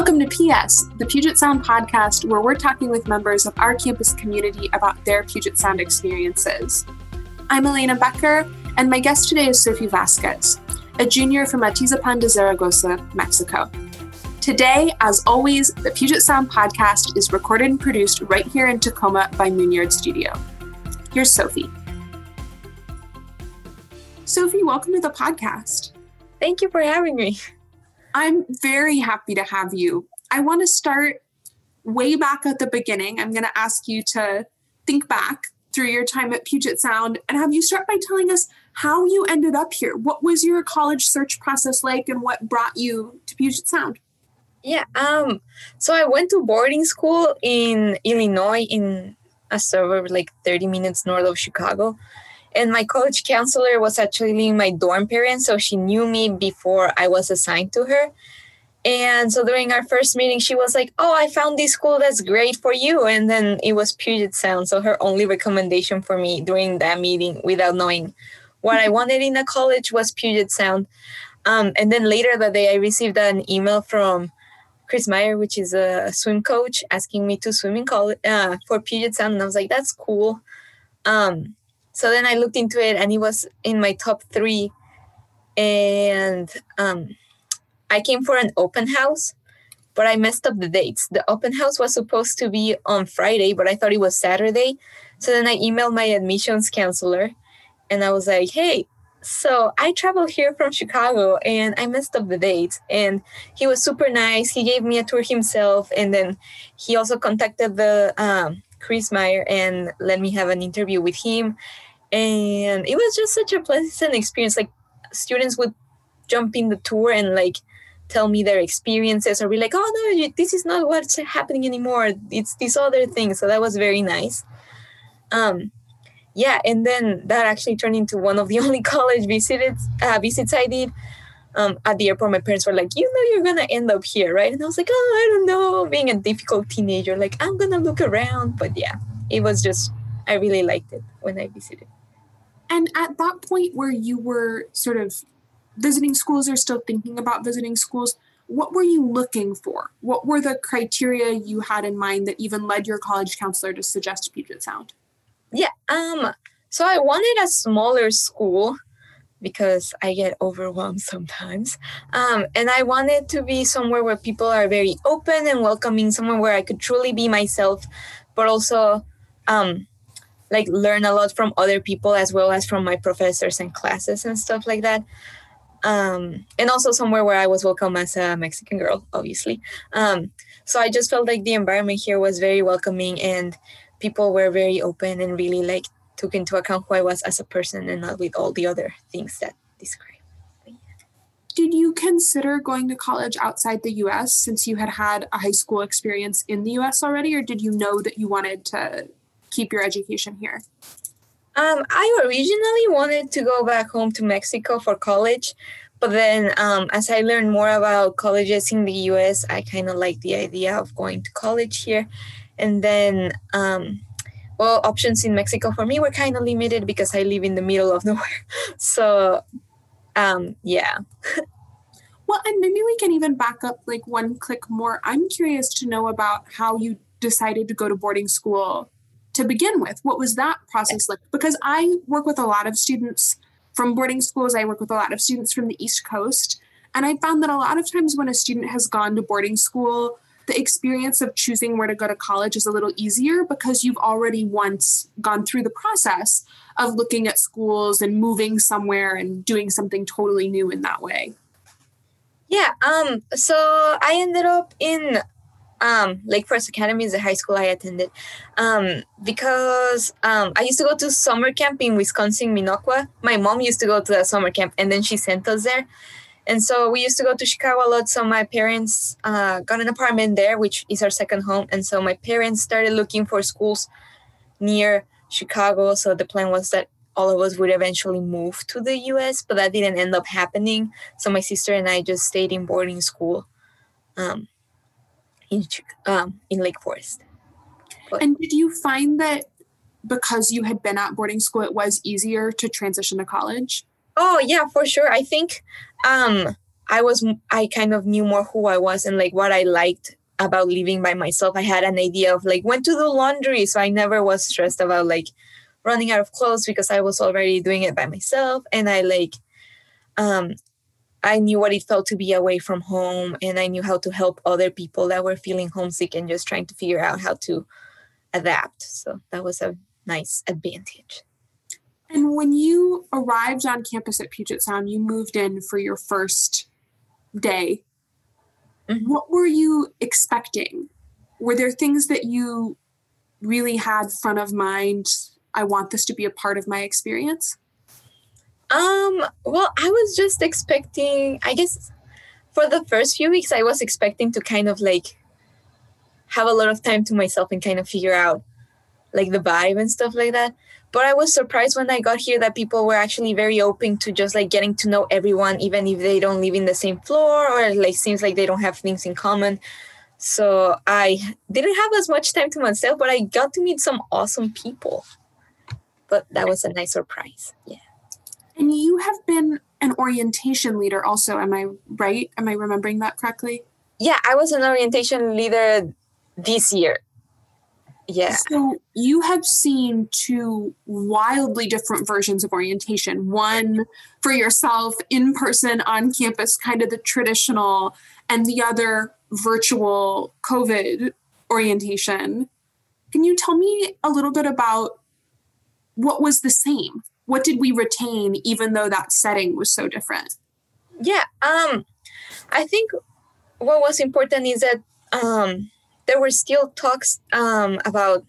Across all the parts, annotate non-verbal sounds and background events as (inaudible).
Welcome to PS, the Puget Sound podcast, where we're talking with members of our campus community about their Puget Sound experiences. I'm Elena Becker, and my guest today is Sophie Vasquez, a junior from Atizapán de Zaragoza, Mexico. Today, as always, the Puget Sound podcast is recorded and produced right here in Tacoma by Moonyard Studio. Here's Sophie. Sophie, welcome to the podcast. Thank you for having me. I'm very happy to have you. I want to start way back at the beginning. I'm going to ask you to think back through your time at Puget Sound and have you start by telling us how you ended up here. What was your college search process like and what brought you to Puget Sound? Yeah, um so I went to boarding school in Illinois in a suburb like 30 minutes north of Chicago. And my college counselor was actually my dorm parent, so she knew me before I was assigned to her. And so during our first meeting, she was like, Oh, I found this school that's great for you. And then it was Puget Sound. So her only recommendation for me during that meeting, without knowing what I wanted in a college, was Puget Sound. Um, and then later that day, I received an email from Chris Meyer, which is a swim coach, asking me to swim in college uh, for Puget Sound. And I was like, That's cool. Um, so then I looked into it and it was in my top three. And um, I came for an open house, but I messed up the dates. The open house was supposed to be on Friday, but I thought it was Saturday. So then I emailed my admissions counselor and I was like, hey, so I traveled here from Chicago and I messed up the dates. And he was super nice. He gave me a tour himself. And then he also contacted the um, Chris Meyer and let me have an interview with him. And it was just such a pleasant experience. Like students would jump in the tour and like tell me their experiences or be like, oh no, this is not what's happening anymore. It's this other thing. So that was very nice. Um, yeah, and then that actually turned into one of the (laughs) only college visits uh, visits I did. Um, at the airport, my parents were like, "You know, you're gonna end up here, right?" And I was like, "Oh, I don't know." Being a difficult teenager, like I'm gonna look around, but yeah, it was just I really liked it when I visited. And at that point where you were sort of visiting schools or still thinking about visiting schools, what were you looking for? What were the criteria you had in mind that even led your college counselor to suggest Puget Sound? Yeah, um, so I wanted a smaller school because I get overwhelmed sometimes. Um, and I wanted to be somewhere where people are very open and welcoming, somewhere where I could truly be myself, but also um, like learn a lot from other people as well as from my professors and classes and stuff like that. Um, and also somewhere where i was welcome as a mexican girl obviously. Um, so i just felt like the environment here was very welcoming and people were very open and really like took into account who i was as a person and not with all the other things that describe did you consider going to college outside the US since you had had a high school experience in the US already, or did you know that you wanted to keep your education here? Um, I originally wanted to go back home to Mexico for college, but then um, as I learned more about colleges in the US, I kind of like the idea of going to college here. And then, um, well, options in Mexico for me were kind of limited because I live in the middle of (laughs) nowhere. So, um, yeah. well, and maybe we can even back up like one click more. I'm curious to know about how you decided to go to boarding school to begin with? What was that process like? Because I work with a lot of students from boarding schools, I work with a lot of students from the East Coast. And I found that a lot of times when a student has gone to boarding school, the experience of choosing where to go to college is a little easier because you've already once gone through the process of looking at schools and moving somewhere and doing something totally new in that way. Yeah, um so I ended up in um, Lake Forest Academy is the high school I attended um, because um, I used to go to summer camp in Wisconsin, Minocqua. My mom used to go to that summer camp and then she sent us there. And so we used to go to Chicago a lot. So my parents uh, got an apartment there, which is our second home. And so my parents started looking for schools near Chicago. So the plan was that all of us would eventually move to the US, but that didn't end up happening. So my sister and I just stayed in boarding school. Um, in um, in Lake Forest. But, and did you find that because you had been at boarding school, it was easier to transition to college? Oh yeah, for sure. I think um, I was I kind of knew more who I was and like what I liked about living by myself. I had an idea of like when to do laundry, so I never was stressed about like running out of clothes because I was already doing it by myself and I like um I knew what it felt to be away from home and I knew how to help other people that were feeling homesick and just trying to figure out how to adapt. So that was a nice advantage. And when you arrived on campus at Puget Sound, you moved in for your first day. Mm-hmm. What were you expecting? Were there things that you really had front of mind? I want this to be a part of my experience? Um, well, I was just expecting, I guess for the first few weeks, I was expecting to kind of like have a lot of time to myself and kind of figure out like the vibe and stuff like that. But I was surprised when I got here that people were actually very open to just like getting to know everyone, even if they don't live in the same floor or like seems like they don't have things in common. So I didn't have as much time to myself, but I got to meet some awesome people. But that was a nice surprise. Yeah. And you have been an orientation leader also, am I right? Am I remembering that correctly? Yeah, I was an orientation leader this year. Yeah. So you have seen two wildly different versions of orientation. One for yourself in person on campus, kind of the traditional, and the other virtual COVID orientation. Can you tell me a little bit about what was the same? What did we retain even though that setting was so different? Yeah um i think what was important is that um there were still talks um about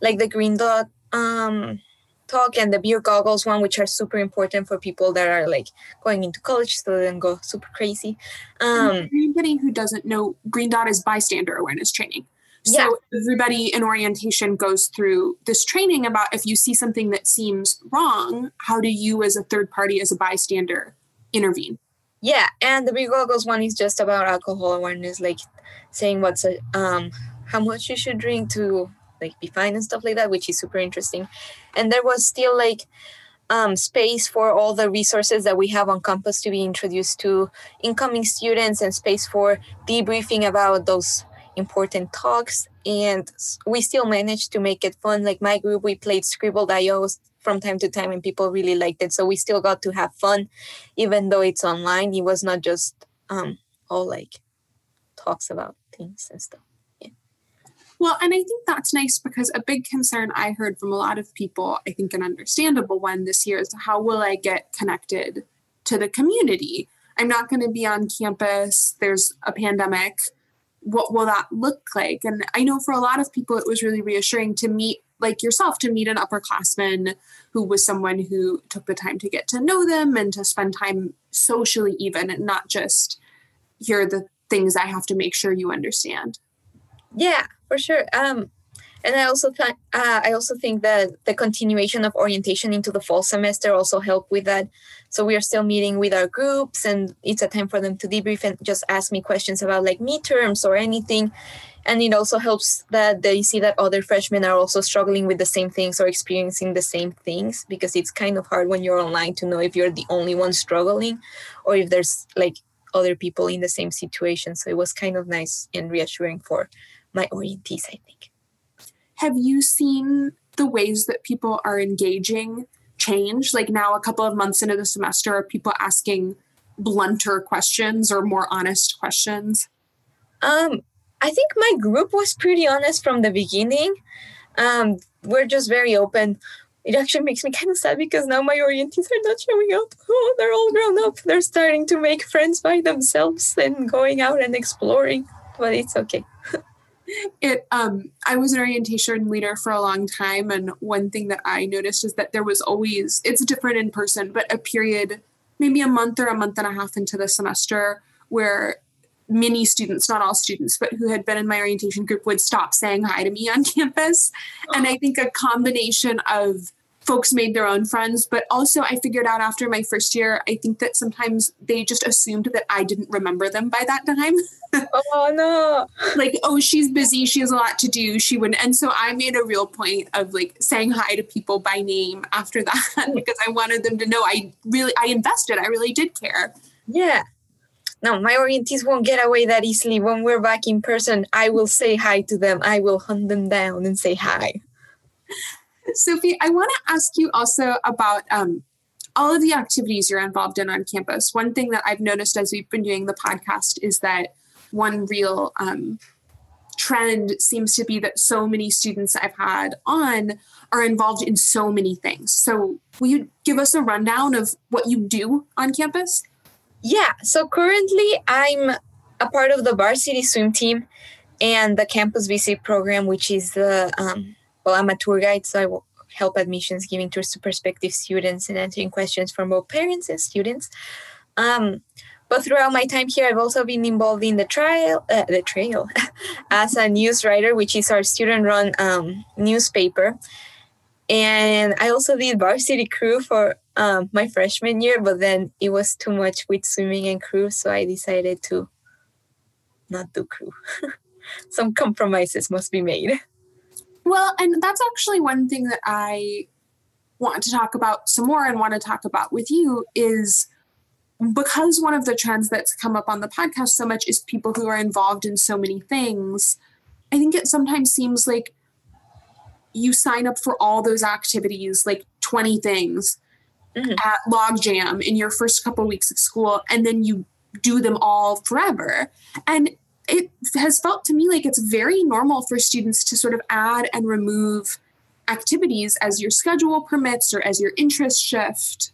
like the green dot um talk and the beer goggles one which are super important for people that are like going into college so they don't go super crazy. Um anybody who doesn't know green dot is bystander awareness training so yeah. everybody in orientation goes through this training about if you see something that seems wrong, how do you as a third party, as a bystander, intervene? Yeah, and the beer goggles one is just about alcohol awareness, like saying what's a, um how much you should drink to like be fine and stuff like that, which is super interesting. And there was still like um, space for all the resources that we have on campus to be introduced to incoming students and space for debriefing about those important talks and we still managed to make it fun. Like my group we played Skribbl.io from time to time and people really liked it. So we still got to have fun even though it's online. It was not just um all like talks about things and stuff. Yeah. well and i think that's nice because a big concern i heard from a lot of people i think an understandable one this year is how will i get connected to the community? I'm not going to be on campus. There's a pandemic what will that look like? And I know for a lot of people, it was really reassuring to meet, like yourself, to meet an upperclassman who was someone who took the time to get to know them and to spend time socially, even, and not just here are the things I have to make sure you understand. Yeah, for sure. Um, and I also th- uh, I also think that the continuation of orientation into the fall semester also helped with that. So we are still meeting with our groups, and it's a time for them to debrief and just ask me questions about like midterms or anything. And it also helps that they see that other freshmen are also struggling with the same things or experiencing the same things because it's kind of hard when you're online to know if you're the only one struggling or if there's like other people in the same situation. So it was kind of nice and reassuring for my orientees, I think. Have you seen the ways that people are engaging change? Like now, a couple of months into the semester, are people asking blunter questions or more honest questions? Um, I think my group was pretty honest from the beginning. Um, we're just very open. It actually makes me (laughs) kind of sad because now my orientees are not showing up. (laughs) Oh, they're all grown up. They're starting to make friends by themselves and going out and exploring. But it's okay. It um i was an orientation leader for a long time and one thing that i noticed is that there was always it's different in person but a period maybe a month or a month and a half into the semester where many students not all students but who had been in my orientation group would stop saying hi to me on (laughs) campus. And i think a combination of folks made their own friends. But also, I figured out after my first year, I think that sometimes they just assumed that I didn't remember them by that time. (laughs) oh, no. like, oh, she's busy. She has a lot to do. She wouldn't. And so I made a real point of like saying hi to people by name after that (laughs) because I wanted them to know I really, I invested. I really did care. Yeah. no, my orientees won't get away that easily. When we're back in person, I will say hi to them. I will hunt them down and say hi. Sophie, I want to ask you also about um, all of the activities you're involved in on campus. One thing that I've noticed as we've been doing the podcast is that one real um, trend seems to be that so many students I've had on are involved in so many things. So, will you give us a rundown of what you do on campus? Yeah. So, currently, I'm a part of the varsity swim team and the campus visit program, which is the, um, well, I'm a tour guide, so I will help admissions giving tours to prospective students and answering questions from both parents and students. Um, but throughout my time here, I've also been involved in the trial, uh, the trail, (laughs) as a news writer, which is our student-run um, newspaper. And I also did varsity crew for um, my freshman year, but then it was too much with swimming and crew, so I decided to not do crew. (laughs) Some compromises must be made. Well, and that's actually one thing that I want to talk about some more and want to talk about with you is because one of the trends that's come up on the podcast so much is people who are involved in so many things. I think it sometimes seems like you sign up for all those activities, like 20 things mm-hmm. at Logjam in your first couple of weeks of school, and then you do them all forever. And it has felt to me like it's very normal for students to sort of add and remove activities as your schedule permits or as your interests shift.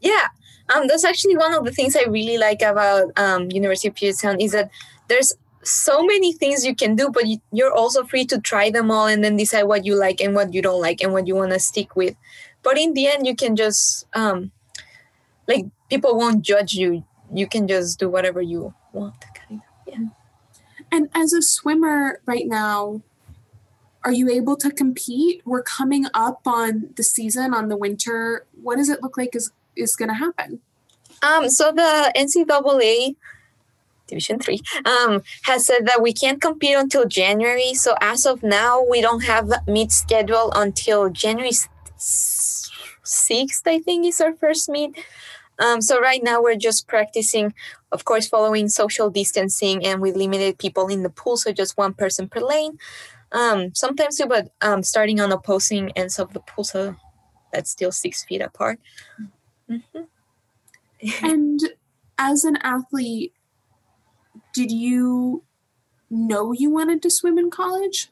Yeah, um, that's actually one of the things I really like about um, University of Puget is that there's so many things you can do, but you're also free to try them all and then decide what you like and what you don't like and what you want to stick with. But in the end, you can just um, like people won't judge you. You can just do whatever you want. And as a swimmer right now, are you able to compete? We're coming up on the season, on the winter. What does it look like is is going to happen? Um, so the NCAA Division Three um, has said that we can't compete until January. So as of now, we don't have meet schedule until January sixth. I think is our first meet. Um, so right now we're just practicing, of course, following social distancing and with limited people in the pool, so just one person per lane. Um, sometimes we but um, starting on opposing ends of the pool, so that's still six feet apart. Mm-hmm. (laughs) and as an athlete, did you know you wanted to swim in college?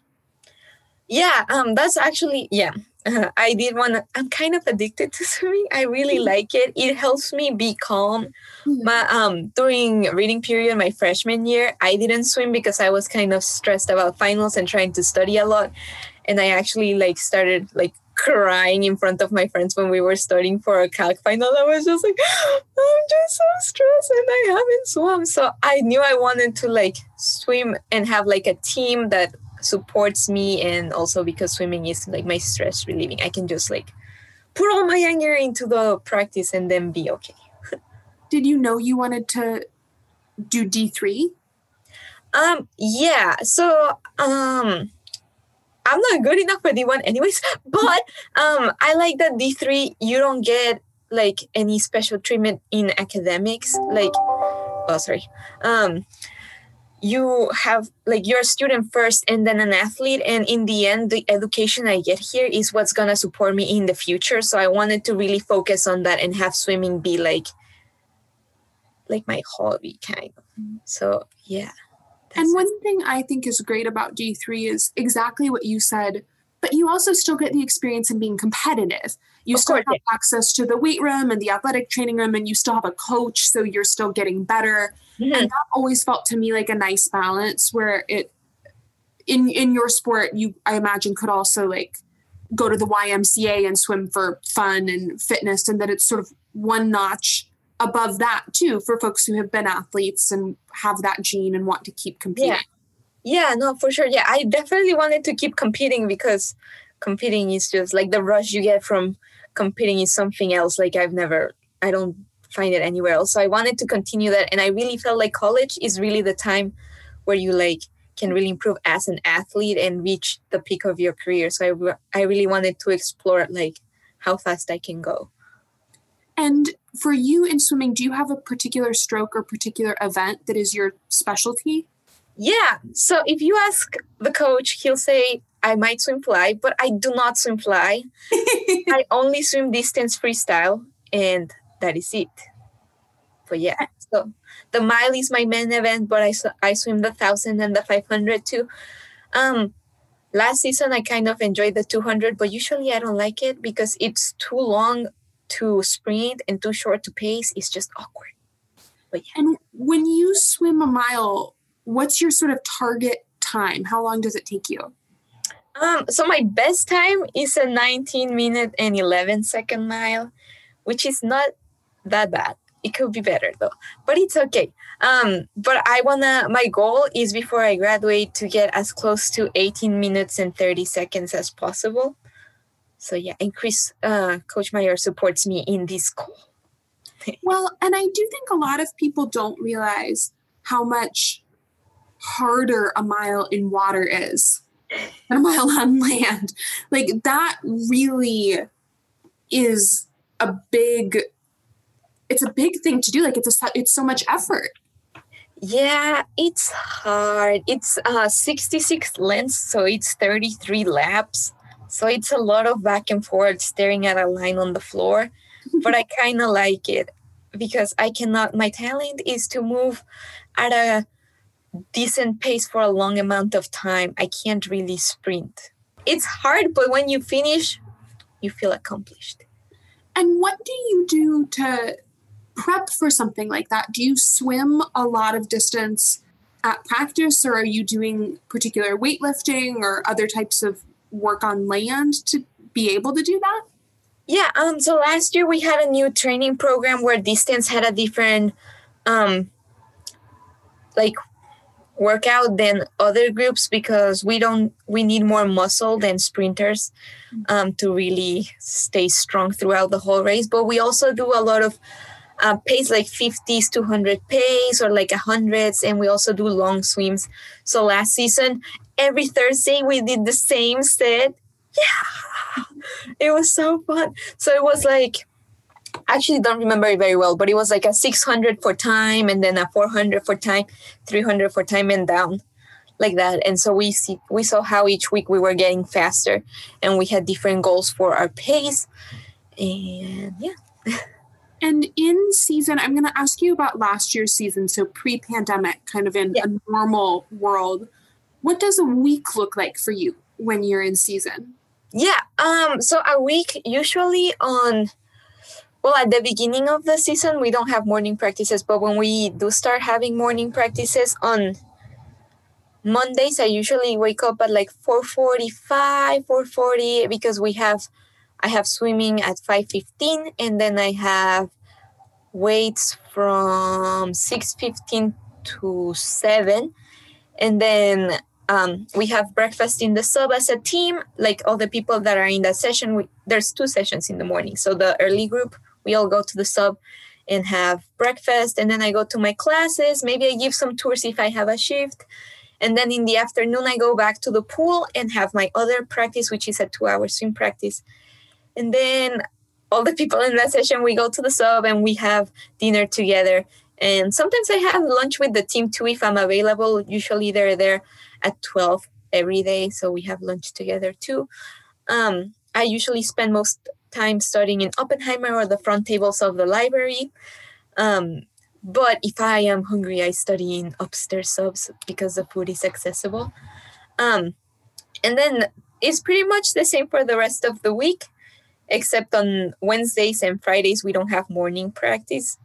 Yeah, um, that's actually yeah. Uh, (laughs) I did want. to I'm kind of addicted to (laughs) swimming. I really mm-hmm. like it. It helps me be calm. Mm-hmm. My um during reading period my freshman year, I didn't swim because I was kind of stressed about finals and trying to study a lot, and I actually like started like crying in front of my friends when we were studying for a calc final. I was just like, (gasps) I'm just so stressed and I haven't swum. So I knew I wanted to like swim and have like a team that supports me. And also because swimming is like my stress relieving, I can just like put all my anger into the practice and then be okay. (laughs) Did you know you wanted to do D3? Um, yeah. So, um, I'm not good enough for D1 anyways, (laughs) but um I like that D3 you don't get like any special treatment in academics like oh sorry. Um you have like you're a student first and then an athlete and in the end the education i get here is what's going to support me in the future so i wanted to really focus on that and have swimming be like like my hobby kind of so yeah and one thing I think is great about D3 is exactly what you said, but you also still get the experience in being competitive. You of still course, have yeah. access to the weight room and the athletic training room, and you still have a coach, so you're still getting better. Mm-hmm. And that always felt to me like a nice balance where it in in your sport you I imagine could also like go to the YMCA and swim for fun and fitness and that it's sort of one notch above that too for folks who have been athletes and have that gene and want to keep competing. Yeah. Yeah, no, for sure. Yeah, I definitely wanted to keep competing because competing is just like the rush you get from competing is something else. Like I've never, I don't find it anywhere else. So I wanted to continue that. And I really felt like college is really the time where you like can really improve as an athlete and reach the peak of your career. So I, I really wanted to explore like how fast I can go. And for you in swimming, do you have a particular stroke or particular event that is your specialty? Yeah. So if you ask the coach, he'll say, I might swim fly, but I do not swim fly. (laughs) I only swim distance freestyle, and that is it. But yeah, so the mile is my main event, but I, I swim the 1000 and the 500 too. Um, last season, I kind of enjoyed the 200, but usually I don't like it because it's too long to sprint and too short to pace. It's just awkward. But yeah. And when you swim a mile, what's your sort of target time? How long does it take you? Um, so my best time is a 19 minute and 11 second mile, which is not that bad. It could be better though, but it's okay. Um, but I wanna. My goal is before I graduate to get as close to 18 minutes and 30 seconds as possible. So yeah, and Chris, uh, Coach Meyer supports me in this goal. (laughs) well, and I do think a lot of people don't realize how much harder a mile in water is than a (laughs) mile on land. Like that really is a big it's a big thing to do like it's a it's so much effort. Yeah it's hard. It's uh 66 lengths so it's 33 laps. So it's a lot of back and forth staring at a line on the floor (laughs) but i kind of like it because i cannot my talent is to move at a decent pace for a long amount of time. I can't really sprint. It's hard but when you finish you feel accomplished. And what do you do to prep for something like that? Do you swim a lot of distance at practice, or are you doing particular weightlifting or other types of work on land to be able to do that? Yeah, um, so last year we had a new training program where distance had a different um like workout than other groups because we don't we need more muscle than sprinters um, to really stay strong throughout the whole race but we also do a lot of uh, pace like 50s 200 pace or like 100s and we also do long swims. So last season every thursday we did the same set. Yeah it was so fun. So it was like actually don't remember it very well but it was like a 600 for time and then a 400 for time 300 for time and down like that. And so we see we saw how each week we were getting faster and we had different goals for our pace. And yeah (laughs) And in season, I'm going to ask you about last year's season, so pre pandemic, kind of in yeah. a normal world. What does a week look like for you when you're in season? Yeah. Um, so a week usually on well at the beginning of the season we don't have morning practices, but when we do start having morning practices on Mondays I usually wake up at like 4:45, 4:40 because we have I have swimming at 5:15 and then I have weights from 6:15 to 7 and then um, we have breakfast in the sub as a team like all the people that are in that session. We, there's two sessions in the morning. So the early group we all go to the sub and have breakfast and then i go to my classes. Maybe i give some tours if i have a shift. And then in the afternoon i go back to the pool and have my other practice which is a two hour swim practice and then all the people in that session, we go to the sub and we have dinner together. And sometimes I have lunch with the team too if I'm available. Usually they're there at 12 every day. So we have lunch together too. Um, I usually spend most time studying in Oppenheimer or the front tables of the library. Um, but if I am hungry, I study in upstairs subs because the food is accessible. Um, and then it's pretty much the same for the rest of the week except on Wednesdays and Fridays, we don't have morning practice.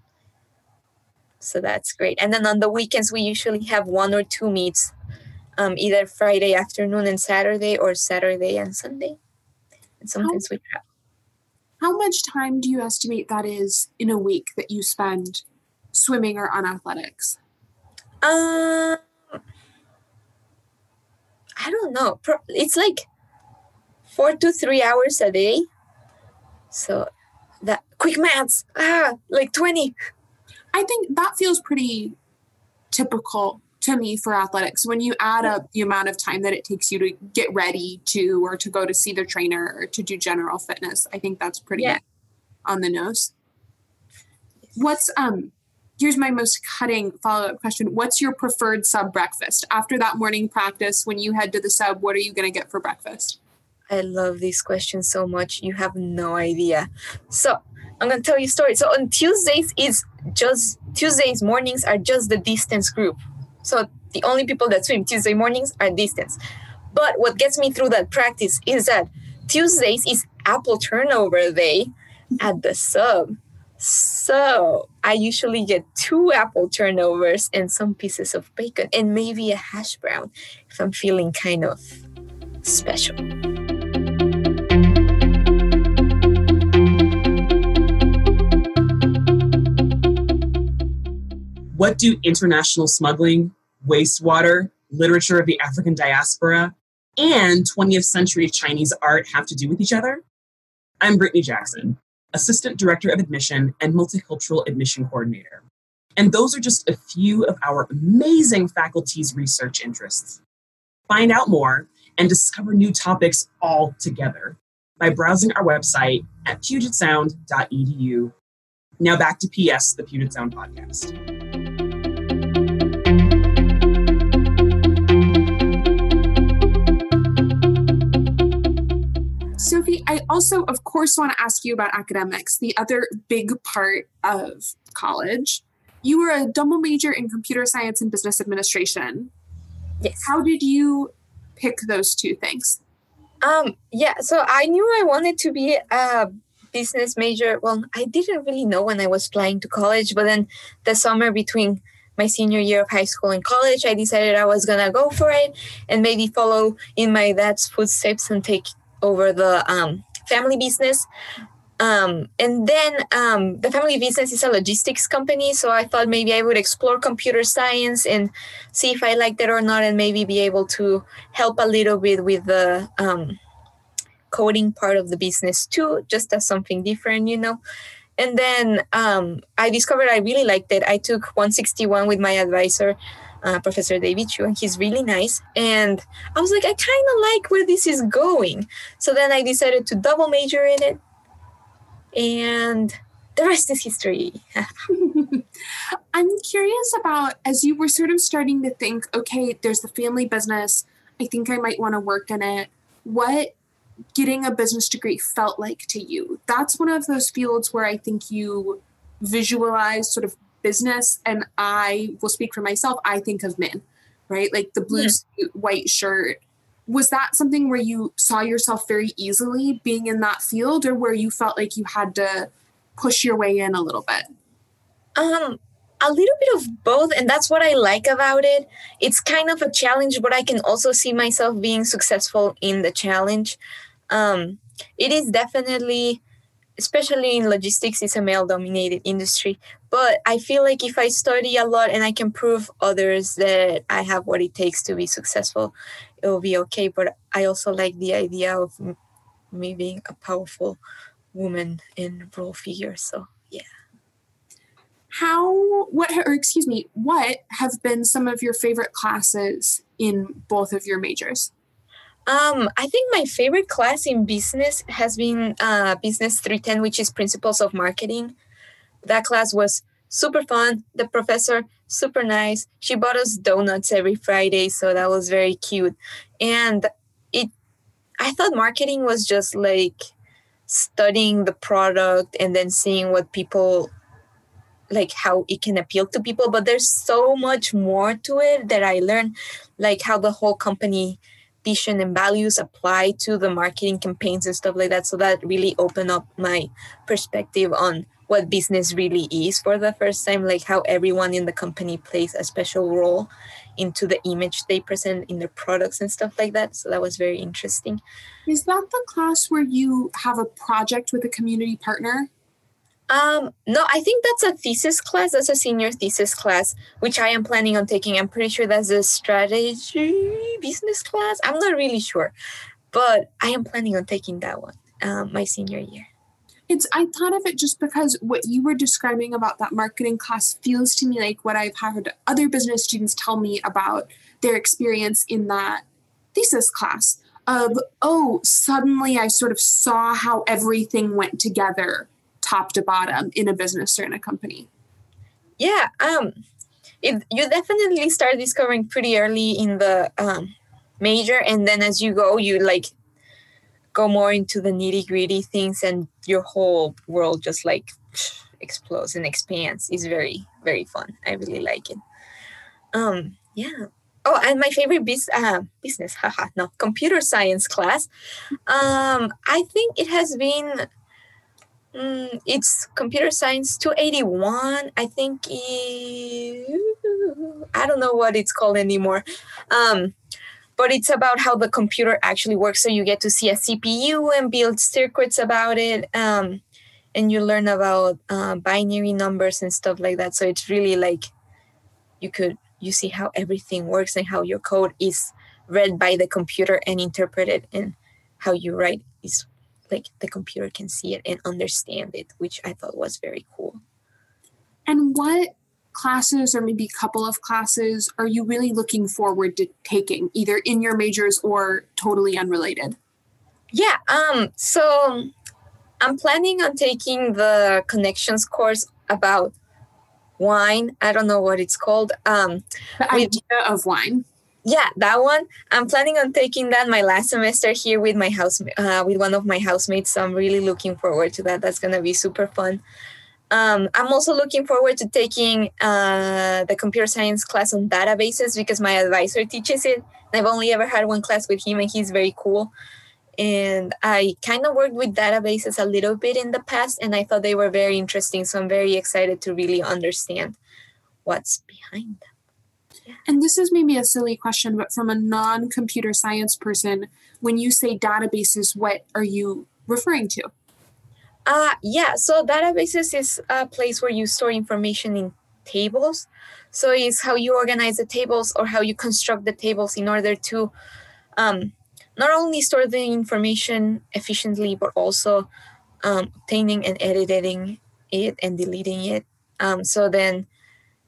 So that's great. And then on the weekends, we usually have one or two meets, um, either Friday afternoon and Saturday or Saturday and Sunday. And sometimes how, we have. How much time do you estimate that is in a week that you spend swimming or on athletics? Um, I don't know. It's like four to three hours a day so that quick maths, ah, like 20. I think that feels pretty typical to me for athletics. When you add up the amount of time that it takes you to get ready to or to go to see the trainer or to do general fitness, I think that's pretty yeah. on the nose. what's um here's my most cutting follow-up question what's your preferred sub breakfast after that morning practice when you head to the sub what are you going to get for breakfast i love these questions so much you have no idea. So i'm to tell you a story. So on tuesdays it's just tuesdays mornings are just the distance group. So the only people that swim tuesday mornings are distance. But what gets me through that practice is that tuesdays is apple turnover day at the sub. So I usually get two apple turnovers and some pieces of bacon and maybe a hash brown if I'm feeling kind of special. What do international smuggling, wastewater, literature of the African diaspora, and 20th century Chinese art have to do with each other? I'm Brittany Jackson. Assistant Director of Admission, and Multicultural Admission Coordinator. And those are just a few of our amazing faculty's research interests. Find out more and discover new topics all together by browsing our website at pugetsound.edu. Now back to PS, the Puget Sound podcast. Sophie, I also, of course, want to ask you about academics, the other big part of college. You were a double major in computer science and business administration. Yes. How did you pick those two things? Um, yeah, so I knew I wanted to be a business major. Well, I didn't really know when I was applying to college, but then the summer between my senior year of high school and college, I decided I was gonna go for it and maybe follow in my dad's footsteps and take over the um, family business. Um, and then um, the family business is a logistics company. So I thought maybe I would explore computer science and see if I liked it or not, and maybe be able to help a little bit with the um, coding part of the business too, just as something different, you know. And then um, I discovered I really liked it. I took 161 with my advisor uh, Professor David Chu, and he's really nice. And I was like, I kind of like where this is going. So then I decided to double major in it. And the rest is history. (laughs) I'm curious about as you were sort of starting to think, okay, there's the family business. I think I might want to work in it. What getting a business degree felt like to you? That's one of those fields where I think you visualize sort of business and I will speak for myself, I think of men, right? Like the blue suit, white shirt. Was that something where you saw yourself very easily being in that field or where you felt like you had to push your way in a little bit? Um a little bit of both and that's what I like about it. It's kind of a challenge but I can also see myself being successful in the challenge. Um it is definitely especially in logistics it's a male dominated industry. But i feel like if i study a lot and i can prove others that i have what it takes to be successful it will be okay. But i also like the idea of me being a powerful woman in role figure so yeah. How what or excuse me what have been some of your favorite classes in both of your majors um, I think my favorite class in business has been uh, Business 310, which is Principles of Marketing. That class was super fun. The professor, super nice. She bought us donuts every Friday, so that was very cute. And it, I thought marketing was just like studying the product and then seeing what people like how it can appeal to people but there's so much more to it that i learned like how the whole company vision and values apply to the marketing campaigns and stuff like that. So that really opened up my perspective on what business really is for the first time, like how everyone in the company plays a special role into the image they present in their products and stuff like that. So that was very interesting. Is that the class where you have a project with a community partner? Um, no, I think that's a thesis class. That's a senior thesis class, which I am planning on taking. I'm pretty sure that's a strategy business class. I'm not really sure, but I am planning on taking that one um, my senior year. It's I thought of it just because what you were describing about that marketing class feels to me like what I've heard other business students tell me about their experience in that thesis class of oh suddenly I sort of saw how everything went together top to bottom in a business or in a company? Yeah, um, it, you definitely start discovering pretty early in the um, major, and then as you go, you like go more into the nitty gritty things, and your whole world just like explodes and expands. It's very very fun. I really like it. Um, yeah. Oh, and my favorite bis- uh, business, haha, no, computer science class. Um, I think it has been Mm, it's computer science 281. I think I don't know what it's called anymore. Um, but it's about how the computer actually works. So you get to see a CPU and build circuits about it. Um, and you learn about uh, binary numbers and stuff like that. So it's really like you could you see how everything works and how your code is read by the computer and interpreted and how you write is like the computer can see it and understand it, which I thought was very cool. And what classes or maybe a couple of classes are you really looking forward to taking, either in your majors or totally unrelated? Yeah, um, so I'm planning on taking the connections course about wine. I don't know what it's called. Um, the idea of wine yeah that one. I'm planning on taking that my last semester here with my house uh, with one of my housemates so i'm really looking forward to that. That's going to be super fun. Um, i'm also looking forward to taking uh, the computer science class on databases because my advisor teaches it. I've only ever had one class with him and he's very cool. And i kind of worked with databases a little bit in the past and i thought they were very interesting so i'm very excited to really understand what's behind them and this is maybe a silly question, but from a non computer science person, when you say databases, what are you referring to? Uh, yeah, so databases is a place where you store information in tables. So it's how you organize the tables or how you construct the tables in order to um, not only store the information efficiently, but also um, obtaining and editing it and deleting it. Um, so then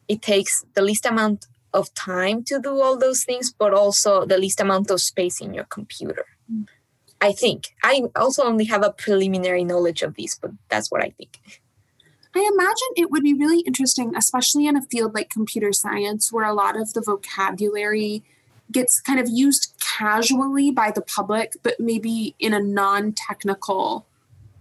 it takes the least amount of time to do all those things, but also the least amount of space in your computer. I think. I also only have a preliminary knowledge of these, but that's what I think. I imagine it would be really interesting, especially in a field like computer science, where a lot of the vocabulary gets kind of used casually by the public, but maybe in a non technical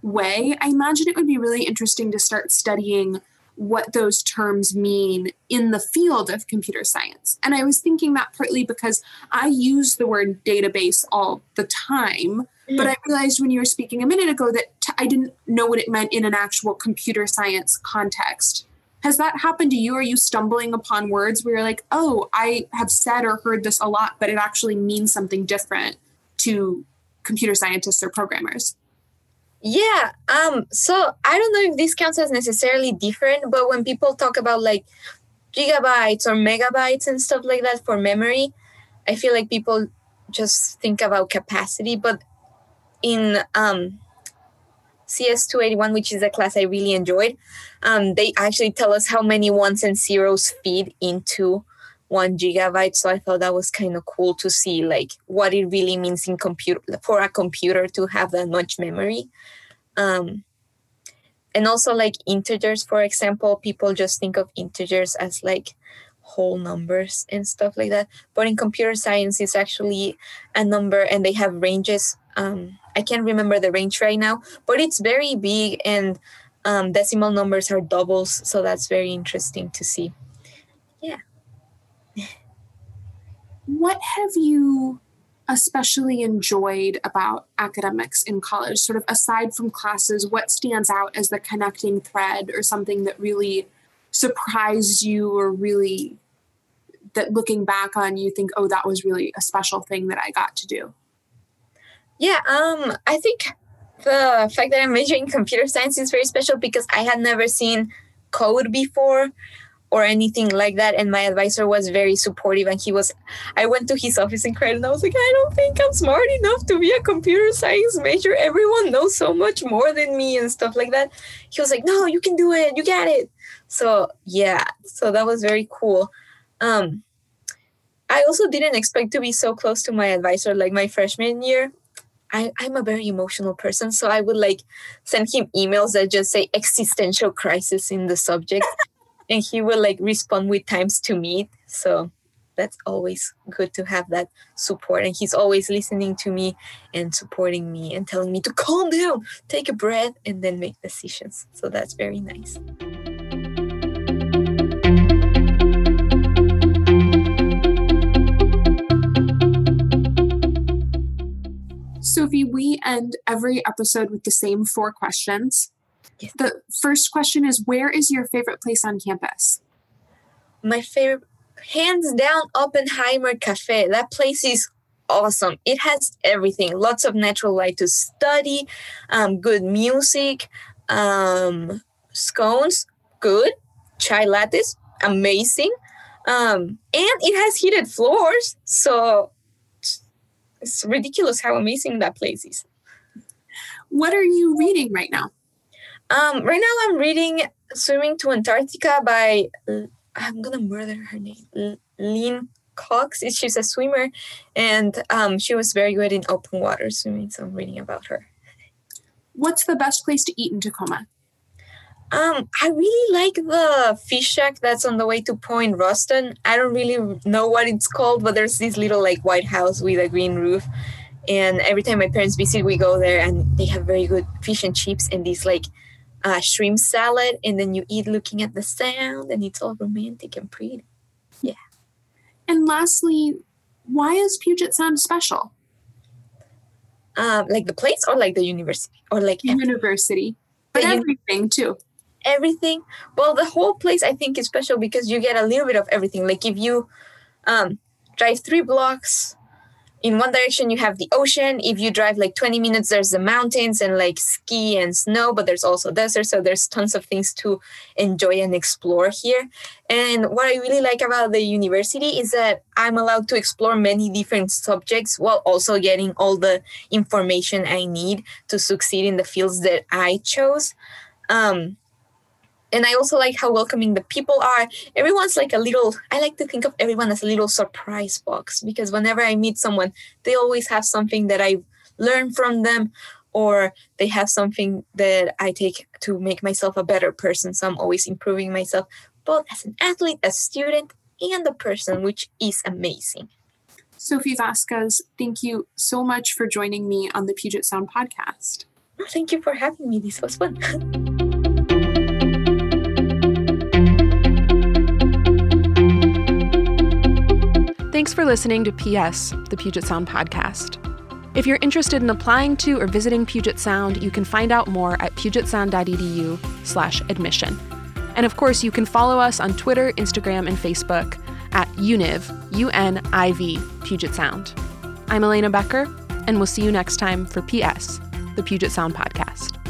way. I imagine it would be really interesting to start studying what those terms mean in the field of computer science. And I was thinking that partly because I use the word database all the time, mm-hmm. but I realized when you were speaking a minute ago that t- I didn't know what it meant in an actual computer science context. Has that happened to you? Are you stumbling upon words where you're like, oh, I have said or heard this a lot, but it actually means something different to computer scientists or programmers? Yeah. Um. So I don't know if this counts as necessarily different, but when people talk about like gigabytes or megabytes and stuff like that for memory, I feel like people just think about capacity. But in um, CS two eighty one, which is a class I really enjoyed, um, they actually tell us how many ones and zeros feed into one gigabyte so i thought that was kind of cool to see like what it really means in computer for a computer to have that much memory. Um, and also like integers for example people just think of integers as like whole numbers and stuff like that. But in computer science it's actually a number and they have ranges. Um, i can't remember the range right now but it's very big and um, decimal numbers are doubles so that's very interesting to see yeah what have you especially enjoyed about academics in college? Sort of aside from classes, what stands out as the connecting thread or something that really surprised you or really that looking back on you think, oh, that was really a special thing that I got to do? Yeah, um, I think the fact that I'm majoring in computer science is very special because I had never seen code before or anything like that. And my advisor was very supportive. And he was, I went to his office and cried, and I was like, I don't think I'm smart enough to be a computer science major. Everyone knows so much more than me and stuff like that. He was like, No, you can do it. You got it. So yeah, so that was very cool. Um, I also didn't expect to be so close to my advisor like my freshman year. I, I'm a very emotional person, so I would like send him emails that just say existential crisis in the subject, and he will like respond with times to meet. So that's always good to have that support, and he's always listening to me and supporting me and telling me to calm down, take a breath, and then make decisions. So that's very nice. Sophie, we end every episode with the same four questions. Yes. The first question is Where is your favorite place on campus? My favorite, hands down, Oppenheimer Cafe. That place is awesome. It has everything lots of natural light to study, um, good music, um, scones, good, chai lattes, amazing. Um, and it has heated floors. So it's ridiculous how amazing that place is. What are you reading right now? Um, right now I'm reading Swimming to Antarctica by I'm gonna murder her name. Lynne Cox. She's a swimmer, and um, she was very good in open water swimming. So I'm reading about her. What's the best place to eat in Tacoma? Um, I really like the fish shack that's on the way to Point Ruston. I don't really know what it's called, but there's this little like white house with a green roof. And every time my parents visit, we go there and they have very good fish and chips and these like uh, shrimp salad. And then you eat looking at the sound and it's all romantic and pretty. Yeah. And lastly, why is Puget Sound special? Um, like the place or like the university or like the university, but The uni- everything too. everything well the whole place i think is special because you get a little bit of everything like if you um, drive three blocks in one direction you have the ocean. If you drive like 20 minutes there's the mountains and like ski and snow but there's also desert so there's tons of things to enjoy and explore here. And what i really like about the university is that i'm allowed to explore many different subjects while also getting all the information i need to succeed in the fields that i chose. Um, and I also like how welcoming the people are. Everyone's like a little, I like to think of everyone as a little surprise box because whenever I meet someone, they always have something that I learn from them or they have something that I take to make myself a better person. So I'm always improving myself, both as an athlete, as a student, and a person, which is amazing. Sophie Vasquez, thank you so much for joining me on the Puget Sound podcast. Thank you for having me. This was fun. (laughs) Thanks for listening to PS, the Puget Sound podcast. If you're interested in applying to or visiting Puget Sound, you can find out more at pugetsound.edu slash admission. And of course, you can follow us on Twitter, Instagram, and Facebook at UNIV, U-N-I-V, Puget Sound. I'm Elena Becker, and we'll see you next time for PS, the Puget Sound podcast.